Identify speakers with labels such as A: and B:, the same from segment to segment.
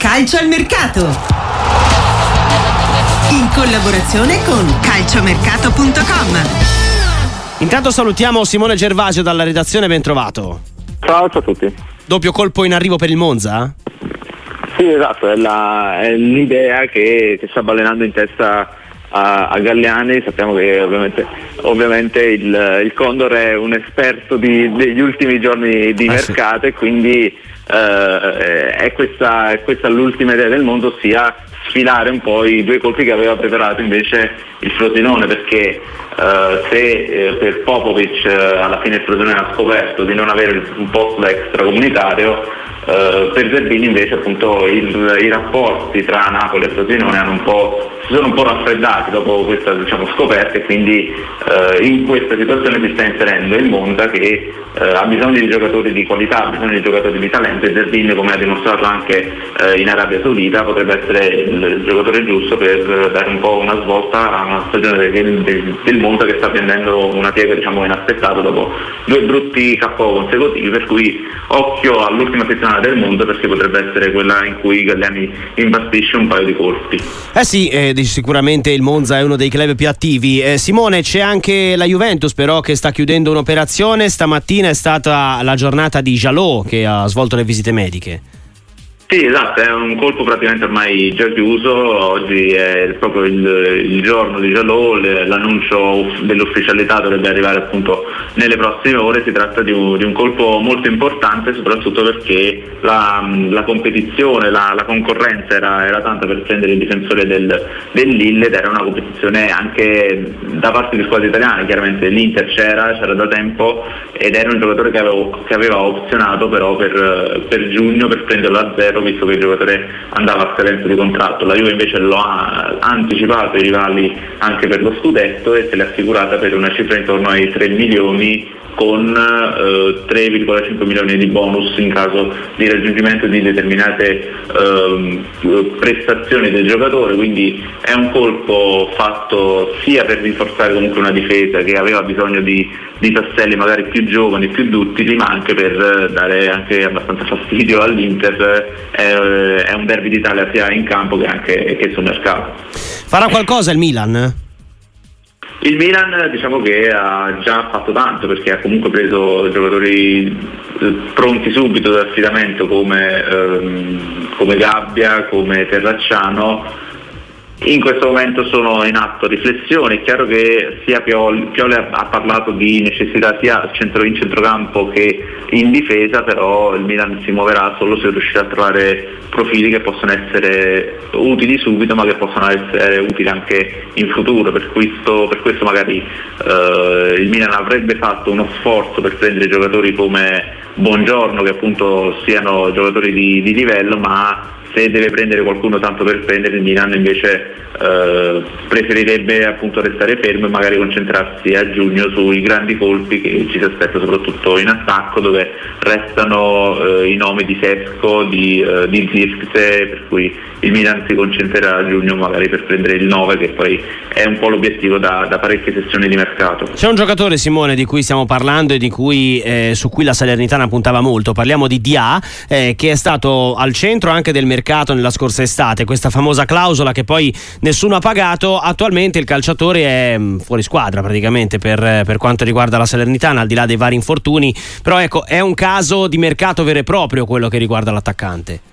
A: calcio al mercato. In collaborazione con calciomercato.com.
B: Intanto salutiamo Simone Gervasio dalla redazione, ben trovato.
C: Ciao, ciao a tutti.
B: Doppio colpo in arrivo per il Monza?
C: Sì, esatto, è, la, è l'idea che, che, sta balenando in testa a, a Galliani. Sappiamo che ovviamente, ovviamente il, il, Condor è un esperto di, degli ultimi giorni di ah, mercato sì. e quindi eh, è, questa, questa l'ultima idea del mondo, ossia sfilare un po' i due colpi che aveva preparato invece il Frosinone perché uh, se eh, per Popovic eh, alla fine Frosinone ha scoperto di non avere un posto extracomunitario Uh, per Zerbini invece appunto il, i rapporti tra Napoli e Frosinone si sono un po' raffreddati dopo questa diciamo, scoperta e quindi uh, in questa situazione si sta inserendo il Monza che uh, ha bisogno di giocatori di qualità, ha bisogno di giocatori di talento e Zerbini come ha dimostrato anche in Arabia Saudita potrebbe essere il, il, giocatore giusto per dare un po' una svolta a una stagione del, del, del Monza che sta prendendo una piega diciamo, inaspettata dopo due brutti KO consecutivi per cui occhio all'ultima settimana del mondo perché potrebbe essere quella in cui Galliani imbastisce un paio di colpi.
B: Eh sì, eh, sicuramente il Monza è uno dei club più attivi. Eh, Simone, c'è anche la Juventus però che sta chiudendo un'operazione. Stamattina è stata la giornata di Jalot che ha svolto le visite mediche.
C: Sì, esatto, è un colpo praticamente ormai già chiuso, oggi è proprio il, il giorno di Jalot, l'annuncio dell'ufficialità dovrebbe arrivare appunto nelle prossime ore, si tratta di un, di un colpo molto importante soprattutto perché la, la competizione, la, la concorrenza era, era, tanta per prendere il difensore del, del Lille ed era una competizione anche da parte di squadre italiane, chiaramente l'Inter c'era, c'era da tempo ed era un giocatore che, avevo, che aveva opzionato però per, per giugno per prenderlo a zero zero visto che il giocatore andava a scadenza di contratto. La Juve invece lo ha anticipato ai rivali anche per lo scudetto e se l'ha assicurata per una cifra intorno ai 3 milioni con eh, 3,5 milioni di bonus in caso di raggiungimento di determinate eh, prestazioni del giocatore, quindi è un colpo fatto sia per rinforzare comunque una difesa che aveva bisogno di, di tasselli magari più giovani, più duttili, ma anche per dare anche abbastanza fastidio all'Inter, è, è un derby d'Italia sia in campo che anche che sul mercato.
B: Farà qualcosa il Milan?
C: Il Milan diciamo che ha già fatto tanto perché ha comunque preso giocatori eh, pronti subito d'affidamento come, ehm, come Gabbia, come Terracciano in questo momento sono in atto riflessioni, è chiaro che sia Pioli, Pioli ha parlato di necessità sia in centrocampo che in difesa, però il Milan si muoverà solo se riuscirà a trovare profili che possono essere utili subito ma che possono essere utili anche in futuro, per questo, per questo magari eh, il Milan avrebbe fatto uno sforzo per prendere giocatori come Buongiorno che appunto siano giocatori di, di livello ma se deve prendere qualcuno tanto per prendere il Milan invece eh, preferirebbe appunto restare fermo e magari concentrarsi a giugno sui grandi colpi che ci si aspetta soprattutto in attacco dove restano eh, i nomi di Sesco, di, eh, di Zirkse per cui il Milan si concentrerà a giugno magari per prendere il 9 che poi è un po' l'obiettivo da, da parecchie sessioni di mercato.
B: C'è un giocatore Simone di cui stiamo parlando e cui, eh, su cui la Salernitana puntava molto, parliamo di Dia eh, che è stato al centro anche del mercato nella scorsa estate, questa famosa clausola che poi nessuno ha pagato, attualmente il calciatore è mm, fuori squadra praticamente per, per quanto riguarda la Salernitana al di là dei vari infortuni, però ecco è un caso di mercato vero e proprio quello che riguarda l'attaccante.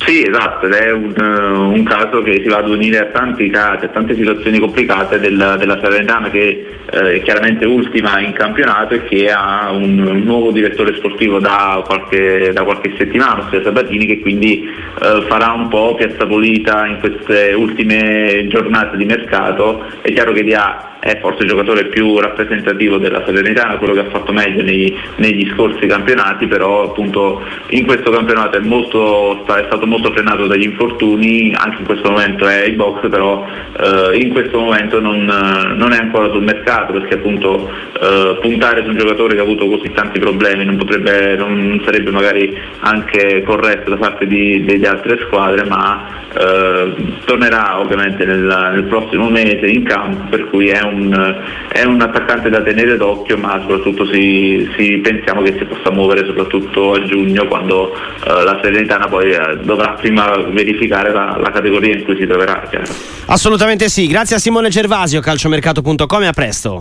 C: Sì, esatto, ed è un, uh, un, caso che si va ad unire a tanti casi, a tante situazioni complicate della, della Salernitana che uh, è chiaramente ultima in campionato e che ha un, un nuovo direttore sportivo da qualche, da qualche settimana, ossia Sabatini, che quindi uh, farà un po' piazza pulita in queste ultime giornate di mercato. È chiaro che Dia è forse il giocatore più rappresentativo della Salernitana, quello che ha fatto meglio nei, negli scorsi campionati, però appunto in questo campionato è, molto, è, stato molto frenato dagli infortuni, anche in questo momento è in box, però eh, in questo momento non, non, è ancora sul mercato perché appunto eh, puntare su un giocatore che ha avuto così tanti problemi non, potrebbe, non sarebbe magari anche corretto da parte di, delle altre squadre, ma eh, tornerà ovviamente nel, nel prossimo mese in campo, per cui è un, è un attaccante da tenere d'occhio, ma soprattutto si, si, pensiamo che si possa muovere soprattutto a giugno quando eh, la Serenitana poi eh, dovrà prima verificare la, la, categoria in cui si troverà.
B: Assolutamente sì, grazie a Simone Gervasio, calciomercato.com e a presto.